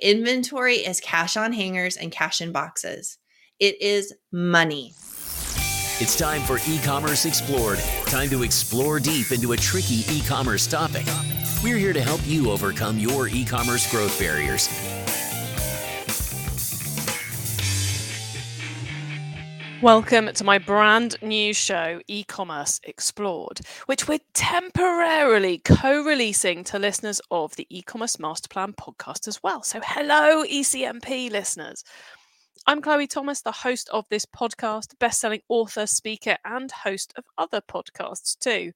Inventory is cash on hangers and cash in boxes. It is money. It's time for e commerce explored. Time to explore deep into a tricky e commerce topic. We're here to help you overcome your e commerce growth barriers. Welcome to my brand new show, E Commerce Explored, which we're temporarily co releasing to listeners of the E Commerce Master Plan podcast as well. So, hello, ECMP listeners. I'm Chloe Thomas, the host of this podcast, best-selling author, speaker, and host of other podcasts too.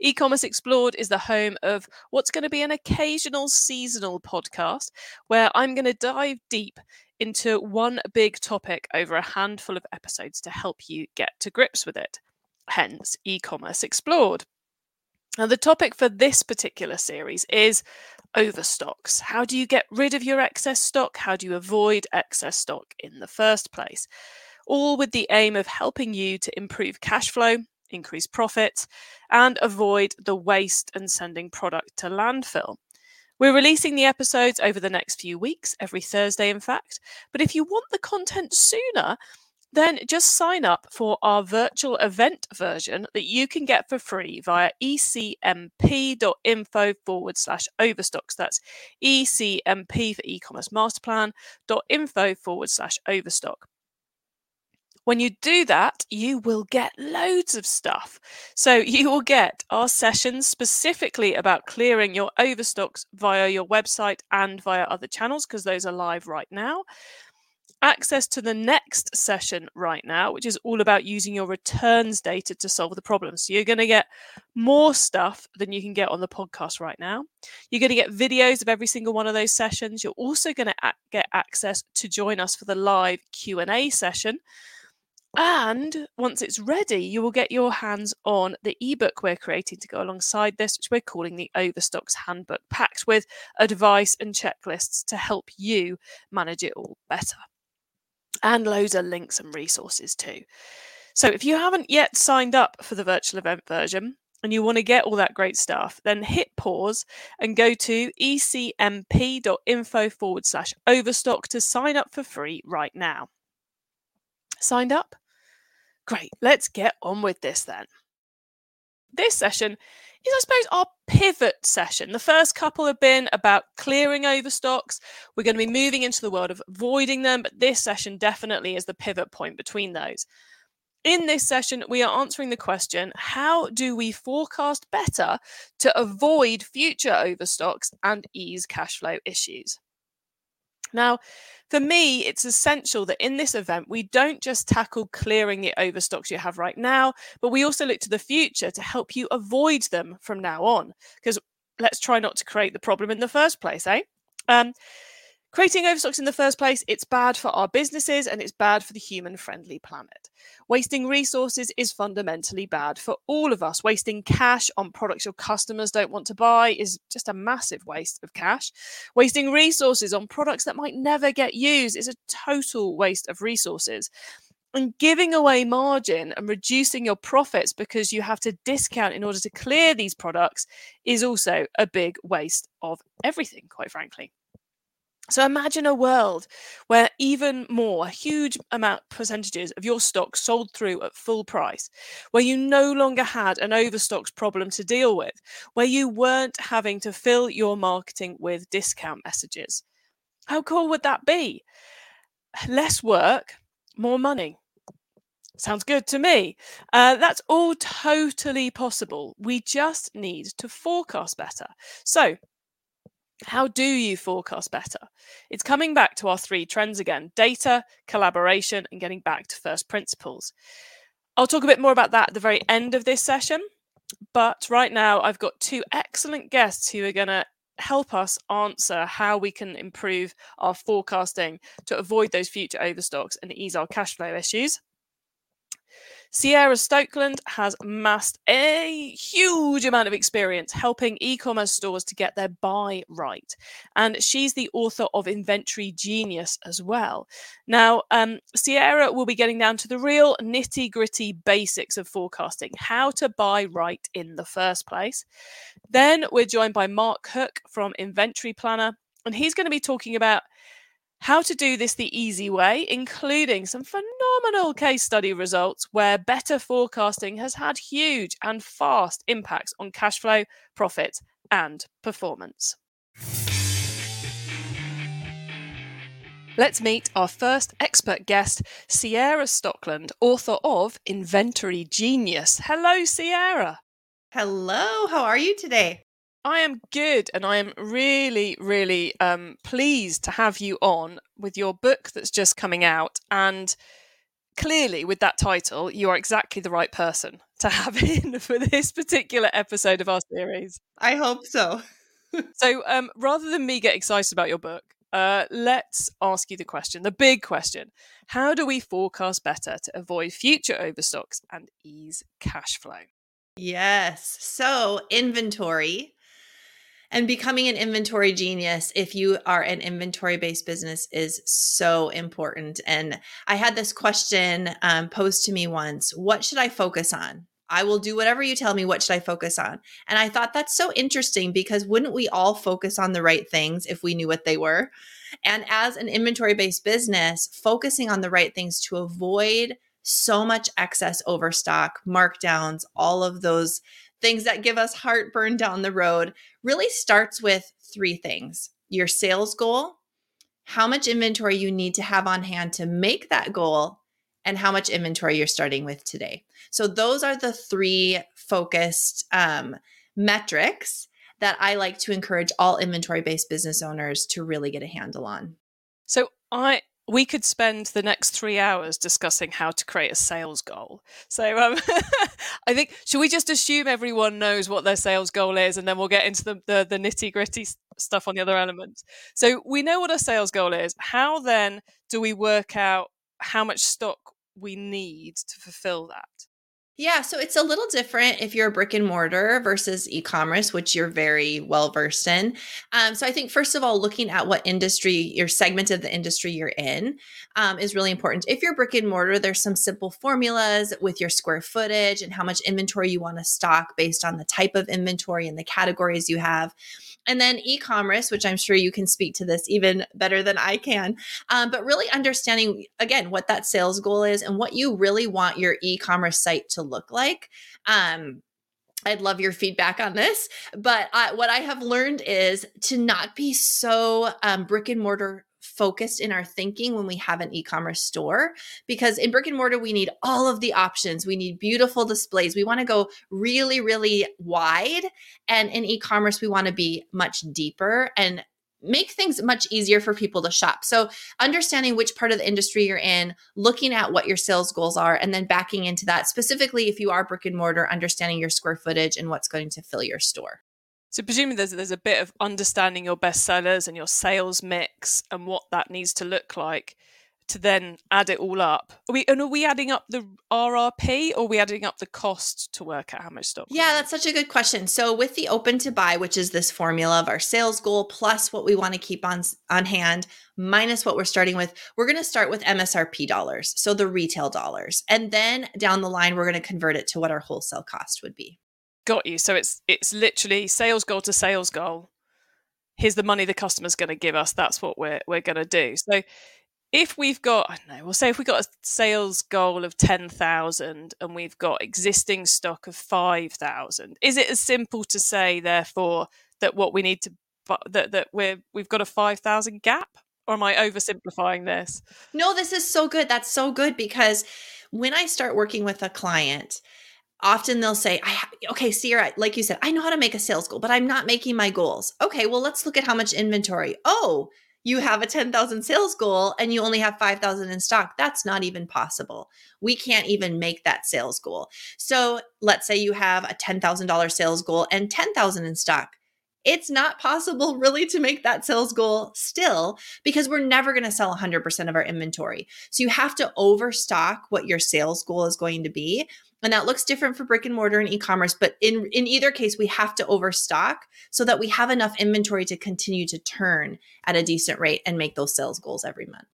E-commerce Explored is the home of what's going to be an occasional seasonal podcast where I'm going to dive deep into one big topic over a handful of episodes to help you get to grips with it. Hence, e-commerce explored. Now, the topic for this particular series is overstocks. How do you get rid of your excess stock? How do you avoid excess stock in the first place? All with the aim of helping you to improve cash flow, increase profits, and avoid the waste and sending product to landfill. We're releasing the episodes over the next few weeks, every Thursday, in fact. But if you want the content sooner, then just sign up for our virtual event version that you can get for free via ecmp.info forward slash overstocks. That's ecmp for e-commerce masterplan.info forward slash overstock. When you do that, you will get loads of stuff. So you will get our sessions specifically about clearing your overstocks via your website and via other channels, because those are live right now. Access to the next session right now, which is all about using your returns data to solve the problem. So you're going to get more stuff than you can get on the podcast right now. You're going to get videos of every single one of those sessions. You're also going to get access to join us for the live Q&A session and once it's ready, you will get your hands on the ebook we're creating to go alongside this, which we're calling the Overstocks Handbook, packed with advice and checklists to help you manage it all better. And loads of links and resources too. So if you haven't yet signed up for the virtual event version, and you want to get all that great stuff, then hit pause and go to ecmp.info forward slash overstock to sign up for free right now. Signed up? Great, let's get on with this then. This session is, I suppose, our pivot session. The first couple have been about clearing overstocks. We're going to be moving into the world of avoiding them, but this session definitely is the pivot point between those. In this session, we are answering the question how do we forecast better to avoid future overstocks and ease cash flow issues? Now, for me, it's essential that in this event, we don't just tackle clearing the overstocks you have right now, but we also look to the future to help you avoid them from now on. Because let's try not to create the problem in the first place, eh? Um, Creating overstocks in the first place, it's bad for our businesses and it's bad for the human friendly planet. Wasting resources is fundamentally bad for all of us. Wasting cash on products your customers don't want to buy is just a massive waste of cash. Wasting resources on products that might never get used is a total waste of resources. And giving away margin and reducing your profits because you have to discount in order to clear these products is also a big waste of everything, quite frankly. So imagine a world where even more, huge amount percentages of your stock sold through at full price, where you no longer had an overstocks problem to deal with, where you weren't having to fill your marketing with discount messages. How cool would that be? Less work, more money. Sounds good to me. Uh, that's all totally possible. We just need to forecast better. So, how do you forecast better? It's coming back to our three trends again data, collaboration, and getting back to first principles. I'll talk a bit more about that at the very end of this session. But right now, I've got two excellent guests who are going to help us answer how we can improve our forecasting to avoid those future overstocks and ease our cash flow issues. Ciara Stockeland has amassed a huge amount of experience helping e commerce stores to get their buy right. And she's the author of Inventory Genius as well. Now, um, Ciara will be getting down to the real nitty gritty basics of forecasting, how to buy right in the first place. Then we're joined by Mark Hook from Inventory Planner And he's going to be talking about how to do this the easy way, including some phenomenal case study results where better forecasting has had huge and fast impacts on cash flow, profit, and performance. Let's meet our first expert guest, Ciara Stockeland, author of Inventory Genius. Hello, Ciara. Hello, how are you today? I am good, and I am really, really um, pleased to have you on with your book that's just coming out. And clearly, with that title, you are exactly the right person to have in for this particular episode of our series. I hope so. so, um, rather than me get excited about your book, uh, let's ask you the question, the big question. How do we forecast better to avoid future overstocks and ease cash flow? Yes. So, inventory and becoming an inventory genius, if you are an inventory based business, is so important. And I had this question um, posed to me once What should I focus on? I will do whatever you tell me. What should I focus on? And I thought that's so interesting because wouldn't we all focus on the right things if we knew what they were? And as an inventory based business, focusing on the right things to avoid so much excess overstock, markdowns, all of those things that give us heartburn down the road really starts with three things your sales goal, how much inventory you need to have on hand to make that goal, and how much inventory you're starting with today. So, those are the three focused um, metrics that I like to encourage all inventory based business owners to really get a handle on. So, I we could spend the next three hours discussing how to create a sales goal. So um, I think should we just assume everyone knows what their sales goal is, and then we'll get into the the, the nitty gritty stuff on the other elements. So we know what a sales goal is. How then do we work out how much stock we need to fulfill that? Yeah, so it's a little different if you're a brick and mortar versus e commerce, which you're very well versed in. Um, so I think, first of all, looking at what industry, your segment of the industry you're in, um, is really important. If you're brick and mortar, there's some simple formulas with your square footage and how much inventory you want to stock based on the type of inventory and the categories you have. And then e commerce, which I'm sure you can speak to this even better than I can, um, but really understanding, again, what that sales goal is and what you really want your e commerce site to look like. Um, I'd love your feedback on this. But uh, what I have learned is to not be so um, brick and mortar focused in our thinking when we have an e-commerce store because in brick and mortar we need all of the options we need beautiful displays we want to go really really wide and in e-commerce we want to be much deeper and make things much easier for people to shop. So, understanding which part of the industry you're in, looking at what your sales goals are, and then backing into that, specifically if you are brick and mortar, understanding your square footage and what's going to fill your store. So presumably there's there's a bit of understanding your best sellers and your sales mix and what that needs to look like to then add it all up. Are we and are we adding up the RRP or are we adding up the cost to work out how much stock? Yeah, that's such a good question. So with the open to buy, which is this formula of our sales goal plus what we want to keep on on hand minus what we're starting with, we're going to start with MSRP dollars, so the retail dollars. And then down the line we're going to convert it to what our wholesale cost would be. Got you. So it's it's literally sales goal to sales goal. Here's the money the customer's going to give us. That's what we're we're going to do. So if we've got, I don't know, we'll say if we've got a sales goal of 10,000 and we've got existing stock of 5,000, is it as simple to say, therefore, that what we need to, that, that we're, we've got a 5,000 gap? Or am I oversimplifying this? No, this is so good. That's so good because when I start working with a client, often they'll say, I, okay, Ciara, like you said, I know how to make a sales goal, but I'm not making my goals. Okay, well, let's look at how much inventory. Oh, you have a 10,000 sales goal and you only have 5,000 in stock. That's not even possible. We can't even make that sales goal. So let's say you have a $10,000 sales goal and 10,000 in stock it's not possible really to make that sales goal still because we're never going to sell 100% of our inventory. So you have to overstock what your sales goal is going to be. And that looks different for brick and mortar and e-commerce, but in in either case we have to overstock so that we have enough inventory to continue to turn at a decent rate and make those sales goals every month.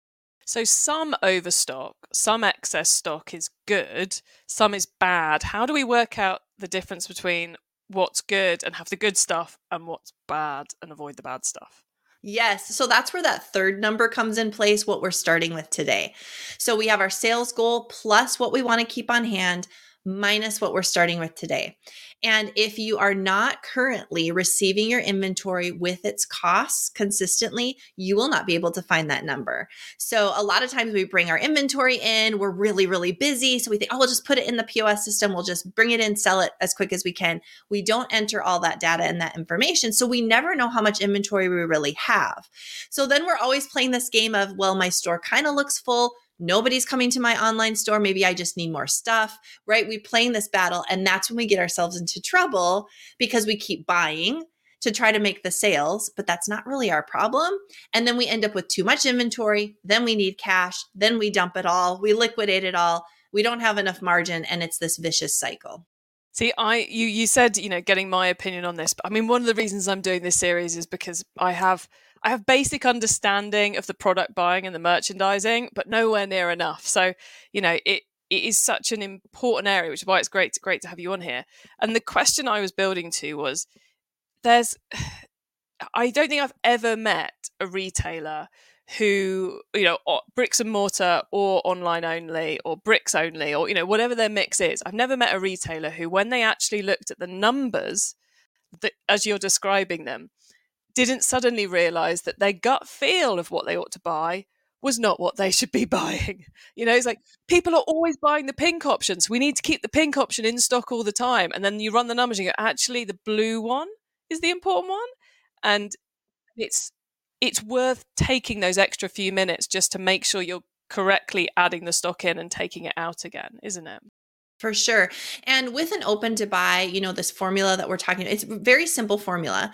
So some overstock, some excess stock is good, some is bad. How do we work out the difference between what's good and have the good stuff and what's bad and avoid the bad stuff. Yes. So that's where that third number comes in place, what we're starting with today. So we have our sales goal plus what we want to keep on hand minus what we're starting with today. And if you are not currently receiving your inventory with its costs consistently, you will not be able to find that number. So a lot of times we bring our inventory in, we're really, really busy. So we think, oh, we'll just put it in the POS system. We'll just bring it in, sell it as quick as we can. We don't enter all that data and that information. So we never know how much inventory we really have. So then we're always playing this game of, well, my store kind of looks full nobody's coming to my online store. Maybe I just need more stuff, right? We playing this battle. And that's when we get ourselves into trouble because we keep buying to try to make the sales, but that's not really our problem. And then we end up with too much inventory. Then we need cash. Then we dump it all. We liquidate it all. We don't have enough margin. And it's this vicious cycle. See, I you you said you know getting my opinion on this, but I mean one of the reasons I'm doing this series is because I have I have basic understanding of the product buying and the merchandising, but nowhere near enough. So, you know, it it is such an important area, which is why it's great to, great to have you on here. And the question I was building to was there's I don't think I've ever met a retailer who you know bricks and mortar or online only or bricks only or you know whatever their mix is i've never met a retailer who when they actually looked at the numbers that as you're describing them didn't suddenly realize that their gut feel of what they ought to buy was not what they should be buying. You know, it's like people are always buying the pink option. So we need to keep the pink option in stock all the time. And then you run the numbers and you go, actually, the blue one is the important one. And it's it's worth taking those extra few minutes just to make sure you're correctly adding the stock in and taking it out again, isn't it? For sure. And with an open to buy, you know, this formula that we're talking, it's a very simple formula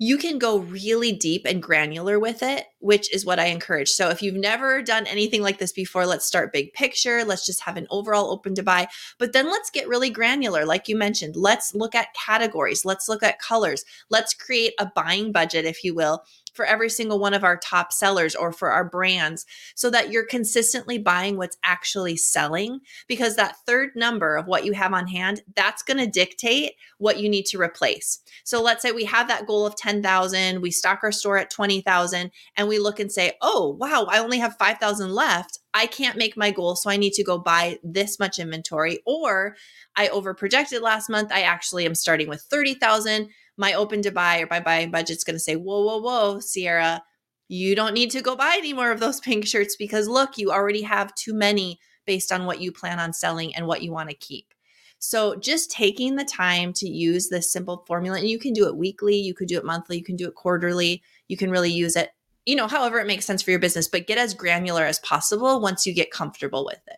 you can go really deep and granular with it, which is what I encourage. So if you've never done anything like this before, let's start big picture. Let's just have an overall open to buy, but then let's get really granular. Like you mentioned, let's look at categories. Let's look at colors. Let's create a buying budget, if you will, for every single one of our top sellers or for our brands so that you're consistently buying what's actually selling because that third number of what you have on hand that's going to dictate what you need to replace so let's say we have that goal of 10,000 we stock our store at 20,000 and we look and say oh wow I only have 5,000 left I can't make my goal, so I need to go buy this much inventory. Or I over projected last month. I actually am starting with 30,000 my open to buy or my buying budget's going to say, whoa, whoa, whoa, Ciara, you don't need to go buy any more of those pink shirts because look, you already have too many based on what you plan on selling and what you want to keep. So just taking the time to use this simple formula, and you can do it weekly, you could do it monthly, you can do it quarterly, you can really use it, you know, however it makes sense for your business, but get as granular as possible once you get comfortable with it.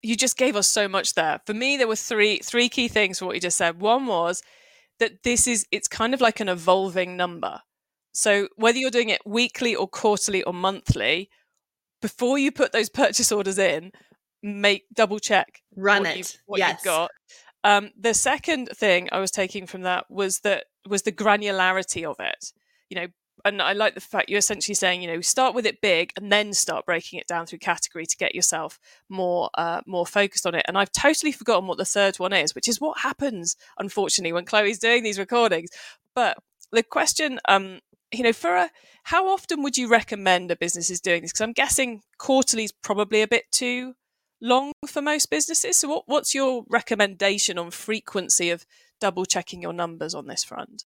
You just gave us so much there. For me, there were three three key things for what you just said. One was that this is it's kind of like an evolving number. So whether you're doing it weekly or quarterly or monthly, before you put those purchase orders in, make double check run it you've, what yes. you've got. Um, the second thing I was taking from that was that was the granularity of it. You know, and I like the fact you're essentially saying, you know, start with it big and then start breaking it down through category to get yourself more uh, more focused on it. And I've totally forgotten what the third one is, which is what happens, unfortunately, when Chloe's doing these recordings. But the question, um, you know, for a how often would you recommend a business is doing this? Because I'm guessing quarterly is probably a bit too long for most businesses. So, what, what's your recommendation on frequency of double checking your numbers on this front?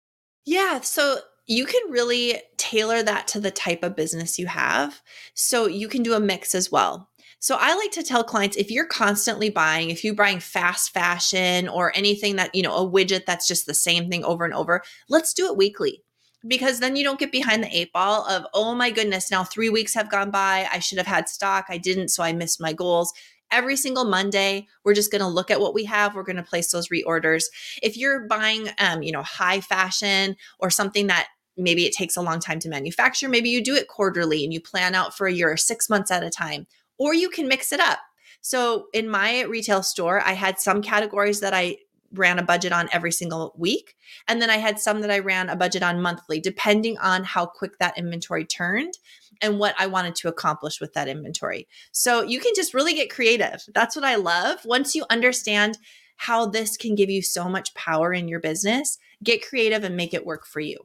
Yeah, so you can really tailor that to the type of business you have. So you can do a mix as well. So I like to tell clients if you're constantly buying, if you're buying fast fashion or anything that, you know, a widget that's just the same thing over and over, let's do it weekly because then you don't get behind the eight ball of, oh my goodness, now three weeks have gone by. I should have had stock. I didn't, so I missed my goals every single Monday, we're just going to look at what we have. We're going to place those reorders. If you're buying, um, you know, high fashion or something that maybe it takes a long time to manufacture, maybe you do it quarterly and you plan out for a year or six months at a time, or you can mix it up. So in my retail store, I had some categories that I ran a budget on every single week. And then I had some that I ran a budget on monthly, depending on how quick that inventory turned and what I wanted to accomplish with that inventory. So you can just really get creative. That's what I love. Once you understand how this can give you so much power in your business, get creative and make it work for you.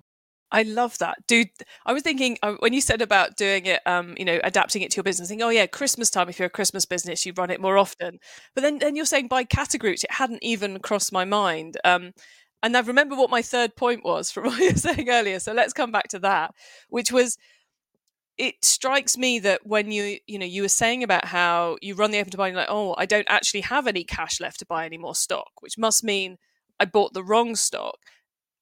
I love that, dude. I was thinking uh, when you said about doing it, um, you know, adapting it to your business. Thinking, oh yeah, Christmas time. If you're a Christmas business, you run it more often. But then, then you're saying by category, which it hadn't even crossed my mind. Um, and I remember what my third point was from what you were saying earlier. So let's come back to that, which was it strikes me that when you you know you were saying about how you run the open to buy and like oh i don't actually have any cash left to buy any more stock which must mean i bought the wrong stock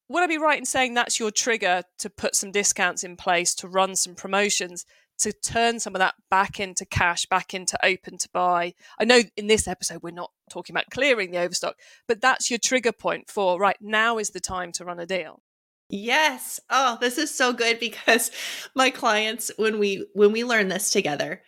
would i be right in saying that's your trigger to put some discounts in place to run some promotions to turn some of that back into cash back into open to buy i know in this episode we're not talking about clearing the overstock but that's your trigger point for right now is the time to run a deal Yes. Oh, this is so good because my clients when we when we learn this together,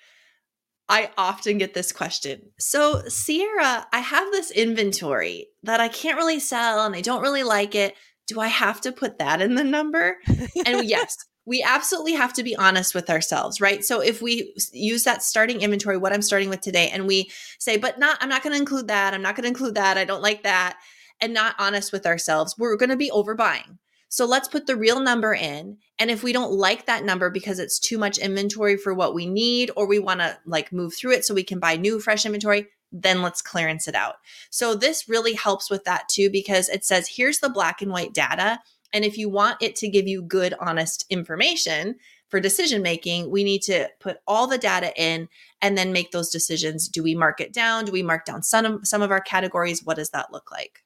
I often get this question. So, Ciara, I have this inventory that I can't really sell and I don't really like it. Do I have to put that in the number? and yes, we absolutely have to be honest with ourselves, right? So if we use that starting inventory, what I'm starting with today, and we say, but not, I'm not going to include that. I'm not going to include that. I don't like that. And not honest with ourselves, we're going to be overbuying. So let's put the real number in. And if we don't like that number because it's too much inventory for what we need, or we want to like move through it so we can buy new, fresh inventory, then let's clearance it out. So this really helps with that too, because it says, here's the black and white data. And if you want it to give you good, honest information for decision making, we need to put all the data in and then make those decisions. Do we mark it down? Do we mark down some of, some of our categories? What does that look like?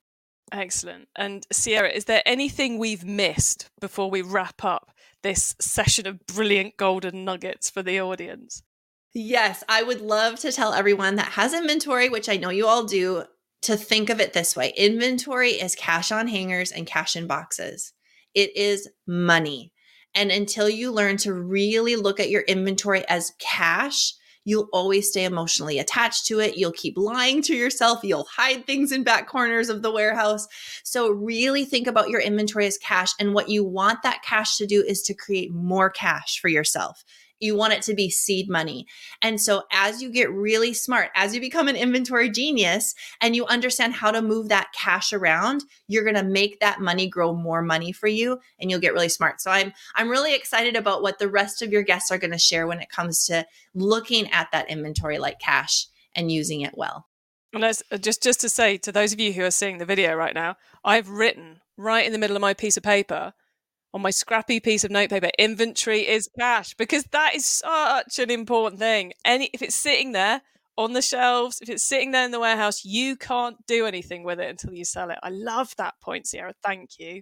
Excellent. And Ciara, is there anything we've missed before we wrap up this session of brilliant golden nuggets for the audience? Yes, I would love to tell everyone that has inventory, which I know you all do, to think of it this way inventory is cash on hangers and cash in boxes, it is money. And until you learn to really look at your inventory as cash, you'll always stay emotionally attached to it. You'll keep lying to yourself. You'll hide things in back corners of the warehouse. So, really think about your inventory as cash. And what you want that cash to do is to create more cash for yourself. You want it to be seed money. And so, as you get really smart, as you become an inventory genius and you understand how to move that cash around, you're going to make that money grow more money for you and you'll get really smart. So, I'm I'm really excited about what the rest of your guests are going to share when it comes to looking at that inventory like cash and using it well. And as, uh, just just to say to those of you who are seeing the video right now, I've written right in the middle of my piece of paper on my scrappy piece of notepaper. Inventory is cash because that is such an important thing. Any if it's sitting there on the shelves if it's sitting there in the warehouse you can't do anything with it until you sell it. I love that point Ciara. Thank you.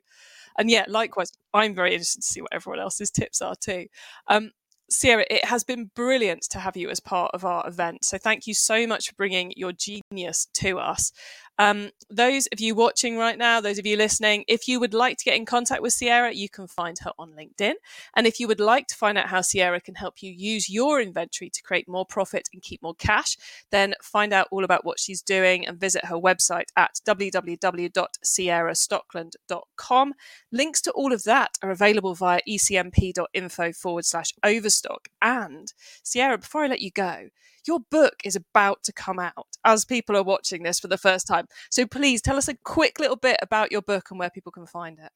And yeah likewise i'm very interested to see what everyone else's tips are too. Um, Ciara, it has been brilliant to have you as part of our event. So thank you so much for bringing your genius to us. Um, those of you watching right now, those of you listening, if you would like to get in contact with Ciara, you can find her on LinkedIn. And if you would like to find out how Ciara can help you use your inventory to create more profit and keep more cash, then find out all about what she's doing and visit her website at www.ciarastockeland.com. Links to all of that are available via ecmp.info forward slash overstock. And Ciara, before I let you go, your book is about to come out as people are watching this for the first time. So please tell us a quick little bit about your book and where people can find it.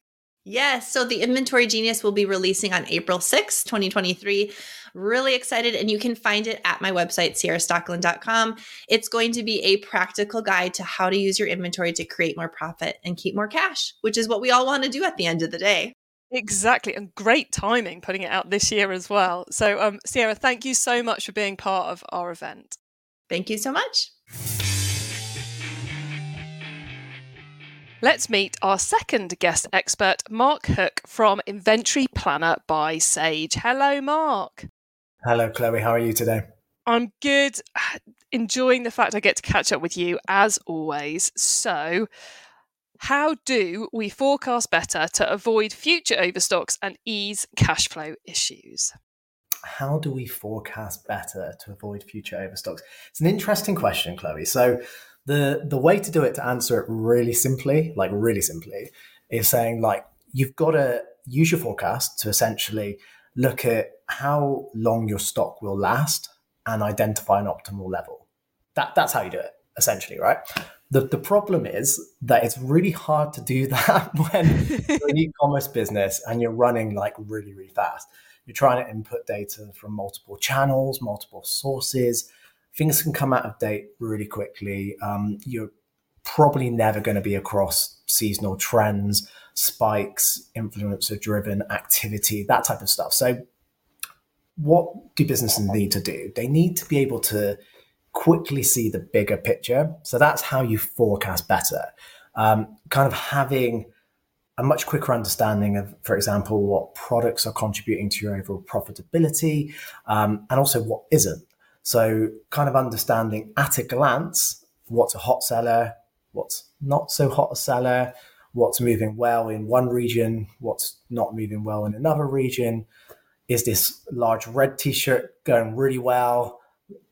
Yes. So the Inventory Genius will be releasing on April 6, 2023. Really excited. And you can find it at my website, ciarastockeland.com. It's going to be a practical guide to how to use your inventory to create more profit and keep more cash, which is what we all want to do at the end of the day. Exactly, and great timing putting it out this year as well. So, um, Ciara, thank you so much for being part of our event. Thank you so much. Let's meet our second guest expert, Mark Hook from Inventory Planner by Sage. Hello, Mark. Hello, Chloe. How are you today? I'm good. Enjoying the fact I get to catch up with you as always. So, how do we forecast better to avoid future overstocks and ease cash flow issues? How do we forecast better to avoid future overstocks? It's an interesting question, Chloe. So, the the way to do it to answer it really simply, like really simply, is saying like you've got to use your forecast to essentially look at how long your stock will last and identify an optimal level. That that's how you do it essentially, right? The, the problem is that it's really hard to do that when you're an e-commerce business and you're running like really, really fast. You're trying to input data from multiple channels, multiple sources. Things can come out of date really quickly. Um, you're probably never going to be across seasonal trends, spikes, influencer driven activity, that type of stuff. So, what do businesses need to do? They need to be able to quickly see the bigger picture. So, that's how you forecast better. Um, kind of having a much quicker understanding of, for example, what products are contributing to your overall profitability um, and also what isn't. So, kind of understanding at a glance what's a hot seller, what's not so hot a seller, what's moving well in one region, what's not moving well in another region. Is this large red t shirt going really well?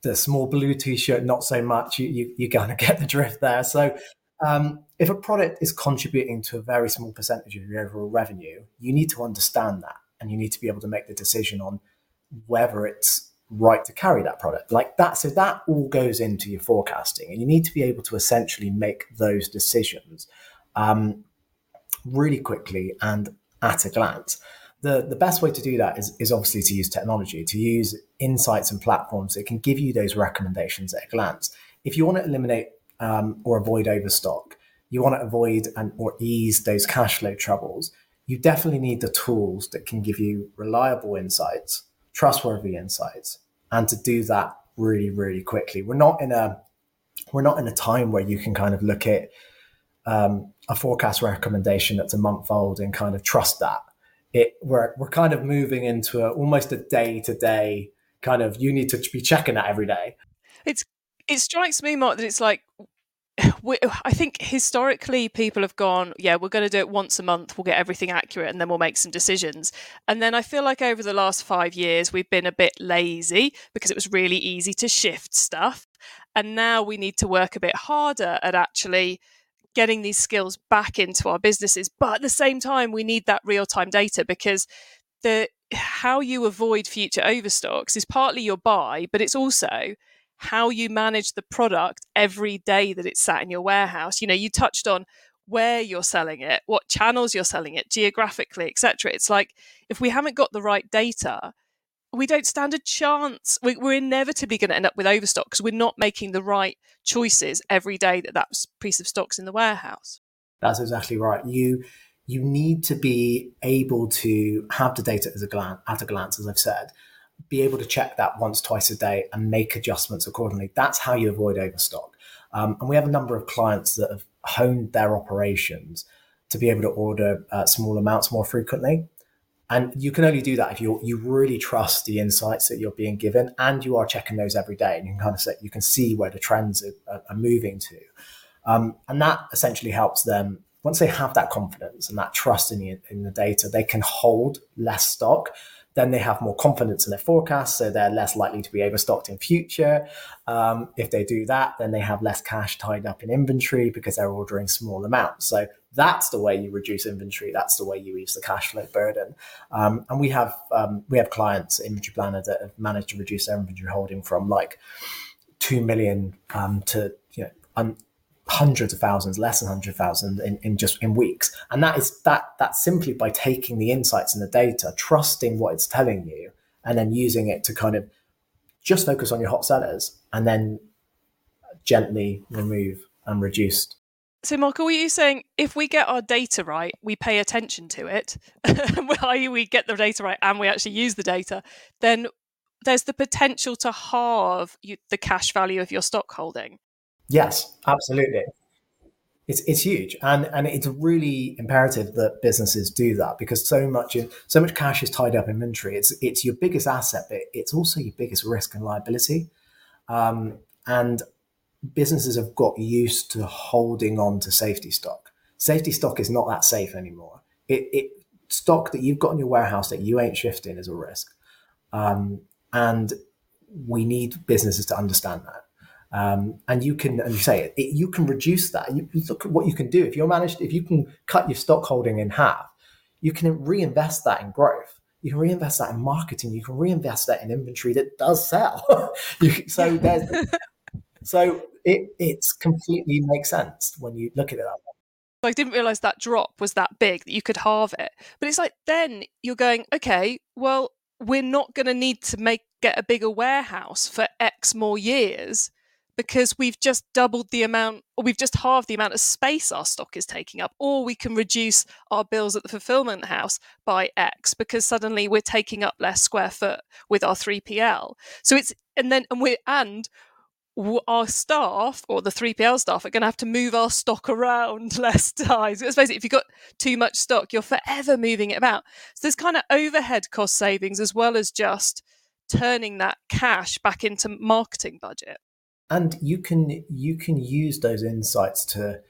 The small blue t shirt, not so much. You, you, you're going to get the drift there. So, um, if a product is contributing to a very small percentage of your overall revenue, you need to understand that and you need to be able to make the decision on whether it's right to carry that product like that. So that all goes into your forecasting and you need to be able to essentially make those decisions um, really quickly and at a glance. The, the best way to do that is, is obviously to use technology, to use insights and platforms that can give you those recommendations at a glance. If you want to eliminate um, or avoid overstock, you want to avoid and or ease those cash flow troubles, you definitely need the tools that can give you reliable insights, trustworthy insights, and to do that really, really quickly. We're not in a we're not in a time where you can kind of look at um, a forecast recommendation that's a month old and kind of trust that. It we're we're kind of moving into a, almost a day to day kind of you need to be checking that every day. It's it strikes me, Mark, that it's like we, I think historically people have gone, yeah, we're going to do it once a month. We'll get everything accurate, and then we'll make some decisions. And then I feel like over the last five years we've been a bit lazy because it was really easy to shift stuff, and now we need to work a bit harder at actually getting these skills back into our businesses. But at the same time, we need that real time data because the how you avoid future overstocks is partly your buy, but it's also how you manage the product every day that it's sat in your warehouse. You know, you touched on where you're selling it, what channels you're selling it, geographically, etc. It's like if we haven't got the right data, we don't stand a chance. We're inevitably going to end up with overstock because we're not making the right choices every day that that piece of stock's in the warehouse. That's exactly right. You you need to be able to have the data as a glance, at a glance, as I've said, be able to check that once, twice a day and make adjustments accordingly. That's how you avoid overstock. Um, and we have a number of clients that have honed their operations to be able to order uh, small amounts more frequently. And you can only do that if you you really trust the insights that you're being given, and you are checking those every day, and you can kind of say you can see where the trends are, are moving to, um, and that essentially helps them once they have that confidence and that trust in the, in the data, they can hold less stock then they have more confidence in their forecast, so they're less likely to be overstocked in future. Um, if they do that, then they have less cash tied up in inventory because they're ordering small amounts. So that's the way you reduce inventory. That's the way you ease the cash flow burden. Um, and we have um, we have clients, Inventory Planner, that have managed to reduce their inventory holding from like two million um, to you know. Un- hundreds of thousands, less than hundred thousand in, in just in weeks. And that is that that simply by taking the insights and the data, trusting what it's telling you, and then using it to kind of just focus on your hot sellers and then gently remove and reduce. So, Michael, were you saying if we get our data right, we pay attention to it, i.e., we get the data right and we actually use the data, then there's the potential to halve you, the cash value of your stock holding. Yes, absolutely. It's, it's huge, and and it's really imperative that businesses do that because so much so much cash is tied up in inventory. It's it's your biggest asset, but it's also your biggest risk and liability. Um, and businesses have got used to holding on to safety stock. Safety stock is not that safe anymore. It, it stock that you've got in your warehouse that you ain't shifting is a risk, um, and we need businesses to understand that. Um, and you can, and you say it, it, you can reduce that. You, look at what you can do. If you're managed, if you can cut your stock holding in half, you can reinvest that in growth. You can reinvest that in marketing. You can reinvest that in inventory that does sell. you, so there's, so it it's completely makes sense when you look at it that way. I didn't realize that drop was that big that you could halve it. But it's like then you're going, okay, well, we're not going to need to make get a bigger warehouse for X more years because we've just doubled the amount or we've just halved the amount of space our stock is taking up or we can reduce our bills at the fulfillment house by x because suddenly we're taking up less square foot with our 3pl so it's and then and we and our staff or the 3PL staff are going to have to move our stock around less times. Basically, if you've got too much stock, you're forever moving it about. So there's kind of overhead cost savings as well as just turning that cash back into marketing budget and you can you can use those insights to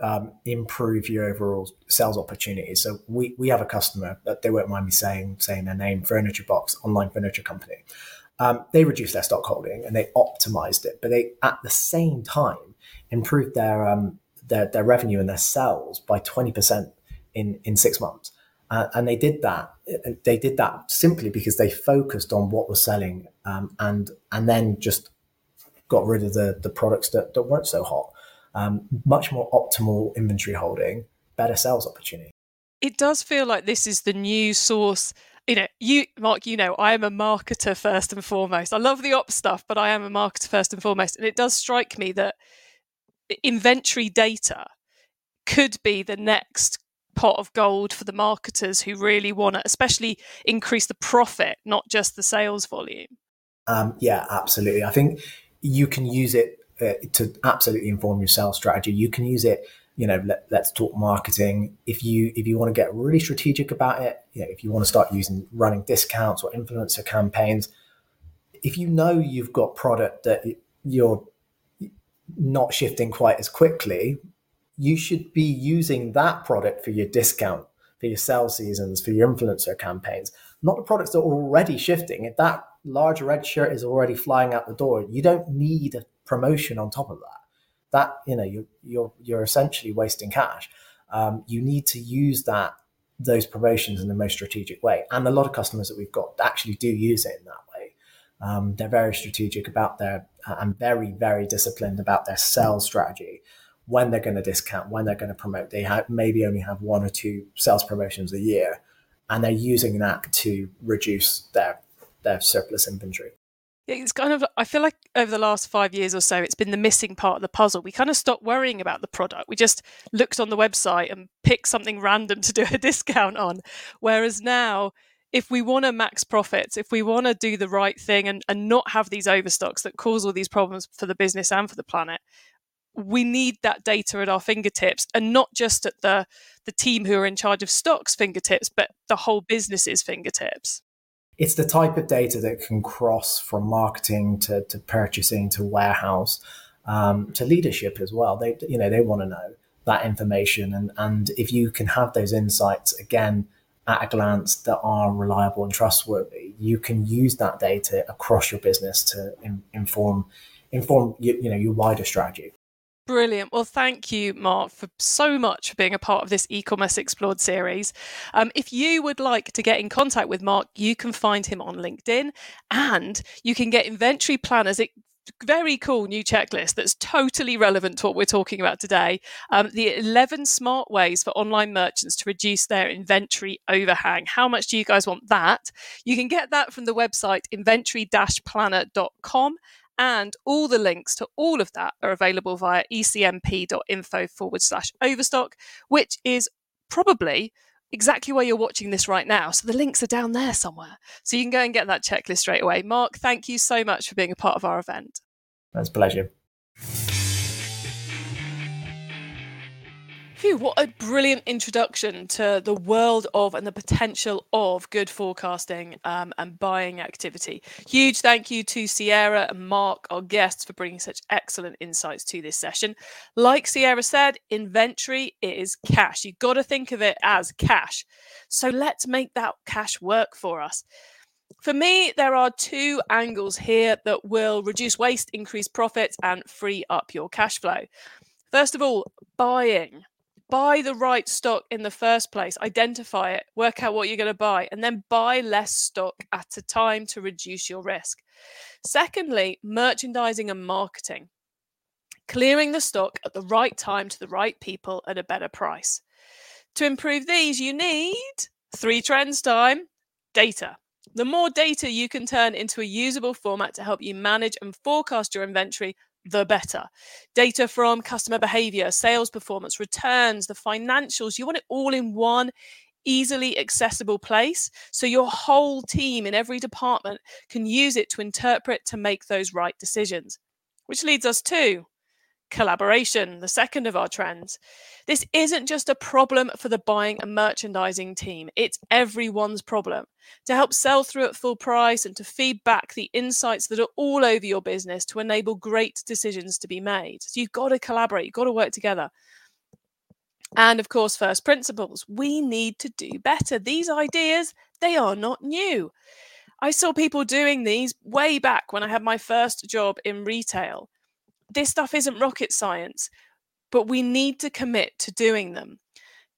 um, improve your overall sales opportunities. So we we have a customer that they won't mind me saying saying their name, Furniture Box, online furniture company. Um, they reduced their stock holding and they optimized it, but they at the same time improved their um, their, their revenue and their sales by twenty percent in in six months. Uh, and they did that. They did that simply because they focused on what was selling, um, and and then just got rid of the the products that, that weren't so hot. Um, much more optimal inventory holding, better sales opportunity. It does feel like this is the new source. You know, you Mark, you know, I am a marketer first and foremost. I love the ops stuff, but I am a marketer first and foremost. And it does strike me that inventory data could be the next pot of gold for the marketers who really want to, especially increase the profit, not just the sales volume. Um, yeah, absolutely. I think you can use it uh, to absolutely inform your sales strategy. You can use it, you know, let, us talk marketing. If you if you want to get really strategic about it, you know, if you want to start using running discounts or influencer campaigns, if you know you've got product that you're not shifting quite as quickly, you should be using that product for your discount, for your sales seasons, for your influencer campaigns, not the products that are already shifting. If that large red shirt is already flying out the door. You don't need a promotion on top of that. That you know you're you're you're essentially wasting cash. Um, you need to use that those promotions in the most strategic way. And a lot of customers that we've got actually do use it in that way. Um, they're very strategic about their uh, and very very disciplined about their sales strategy when they're going to discount, when they're going to promote. They have maybe only have one or two sales promotions a year, and they're using that to reduce their their surplus inventory. It's kind of, I feel like over the last five years or so, it's been the missing part of the puzzle. We kind of stopped worrying about the product. We just looked on the website and picked something random to do a discount on. Whereas now, if we want to max profits, if we want to do the right thing and, and not have these overstocks that cause all these problems for the business and for the planet, we need that data at our fingertips and not just at the the team who are in charge of stocks fingertips but the whole business's fingertips it's the type of data that can cross from marketing to, to purchasing to warehouse um, to leadership as well. They you know they want to know that information and and if you can have those insights again at a glance that are reliable and trustworthy, you can use that data across your business to in, inform inform you, you know your wider strategy. Brilliant. Well, thank you, Mark, for so much for being a part of this e-commerce explored series. Um, if you would like to get in contact with Mark, you can find him on LinkedIn, and you can get inventory planners. It, very cool new checklist that's totally relevant to what we're talking about today. Um, the 11 smart ways for online merchants to reduce their inventory overhang. How much do you guys want that? You can get that from the website inventory planner.com. And all the links to all of that are available via ecmp.info forward slash overstock, which is probably exactly where you're watching this right now. So the links are down there somewhere. So you can go and get that checklist straight away. Mark, thank you so much for being a part of our event. That's a pleasure. Phew, what a brilliant introduction to the world of and the potential of good forecasting um, and buying activity. Huge thank you to Ciara and Mark, our guests, for bringing such excellent insights to this session. Like Ciara said, inventory is cash. You've got to think of it as cash. So let's make that cash work for us. For me, there are two angles here that will reduce waste, increase profits, and free up your cash flow. First of all, buying buy the right stock in the first place, identify it, work out what you're going to buy, and then buy less stock at a time to reduce your risk. Secondly, merchandising and marketing. clearing the stock at the right time to the right people at a better price. To improve these, you need three trends time data. The more data you can turn into a usable format to help you manage and forecast your inventory, the better. Data from customer behavior, sales performance, returns, the financials, you want it all in one easily accessible place so your whole team in every department can use it to interpret to make those right decisions. Which leads us to collaboration, the second of our trends. This isn't just a problem for the buying and merchandising team, it's everyone's problem. To help sell through at full price and to feed back the insights that are all over your business to enable great decisions to be made. So you've got to collaborate, you've got to work together. And of course, first principles. We need to do better. These ideas, they are not new. I saw people doing these way back when I had my first job in retail this stuff isn't rocket science, but we need to commit to doing them,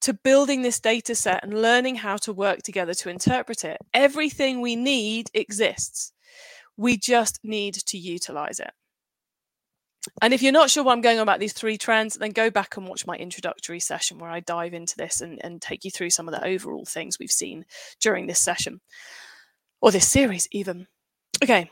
to building this data set and learning how to work together to interpret it. Everything we need exists. We just need to utilize it. And if you're not sure what I'm going on about these three trends, then go back and watch my introductory session where I dive into this and, and take you through some of the overall things we've seen during this session or this series, even. Okay,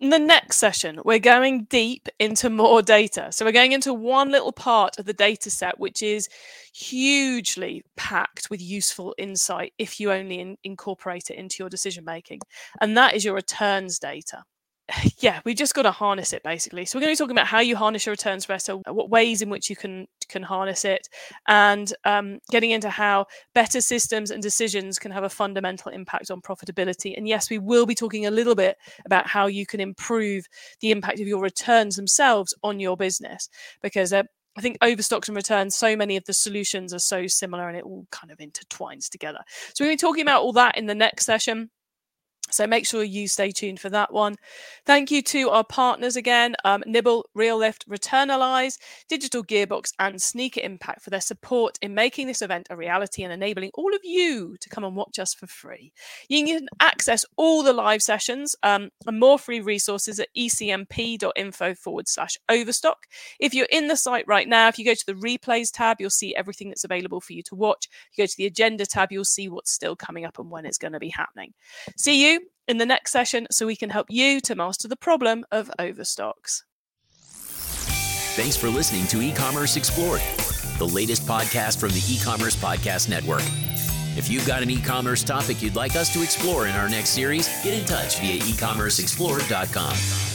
in the next session, we're going deep into more data. So, we're going into one little part of the data set, which is hugely packed with useful insight if you only in- incorporate it into your decision making. And that is your returns data. yeah, we've just got to harness it basically. So we're going to be talking about how you harness your returns better, what ways in which you can can harness it, and um, getting into how better systems and decisions can have a fundamental impact on profitability. And yes, we will be talking a little bit about how you can improve the impact of your returns themselves on your business, because uh, I think overstocks and returns, so many of the solutions are so similar and it all kind of intertwines together. So we're going to be talking about all that in the next session. So make sure you stay tuned for that one. Thank you to our partners again um, Nibble, Reallift, Returnalyze, Digital Gearbox, and Sneaker Impact for their support in making this event a reality and enabling all of you to come and watch us for free. You can access all the live sessions um, and more free resources at ecmp.info forward slash overstock. If you're in the site right now, if you go to the replays tab, you'll see everything that's available for you to watch. If you go to the agenda tab, you'll see what's still coming up and when it's going to be happening. See you in the next session so we can help you to master the problem of overstocks. Thanks for listening to E-commerce Explored, the latest podcast from the E-commerce Podcast Network. If you've got an e-commerce topic you'd like us to explore in our next series, get in touch via ecommerceexplored.com.